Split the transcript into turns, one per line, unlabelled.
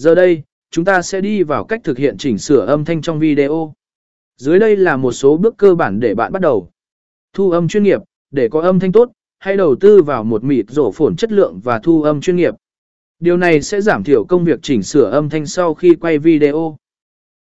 Giờ đây, chúng ta sẽ đi vào cách thực hiện chỉnh sửa âm thanh trong video. Dưới đây là một số bước cơ bản để bạn bắt đầu. Thu âm chuyên nghiệp, để có âm thanh tốt, hãy đầu tư vào một mịt rổ phổn chất lượng và thu âm chuyên nghiệp. Điều này sẽ giảm thiểu công việc chỉnh sửa âm thanh sau khi quay video.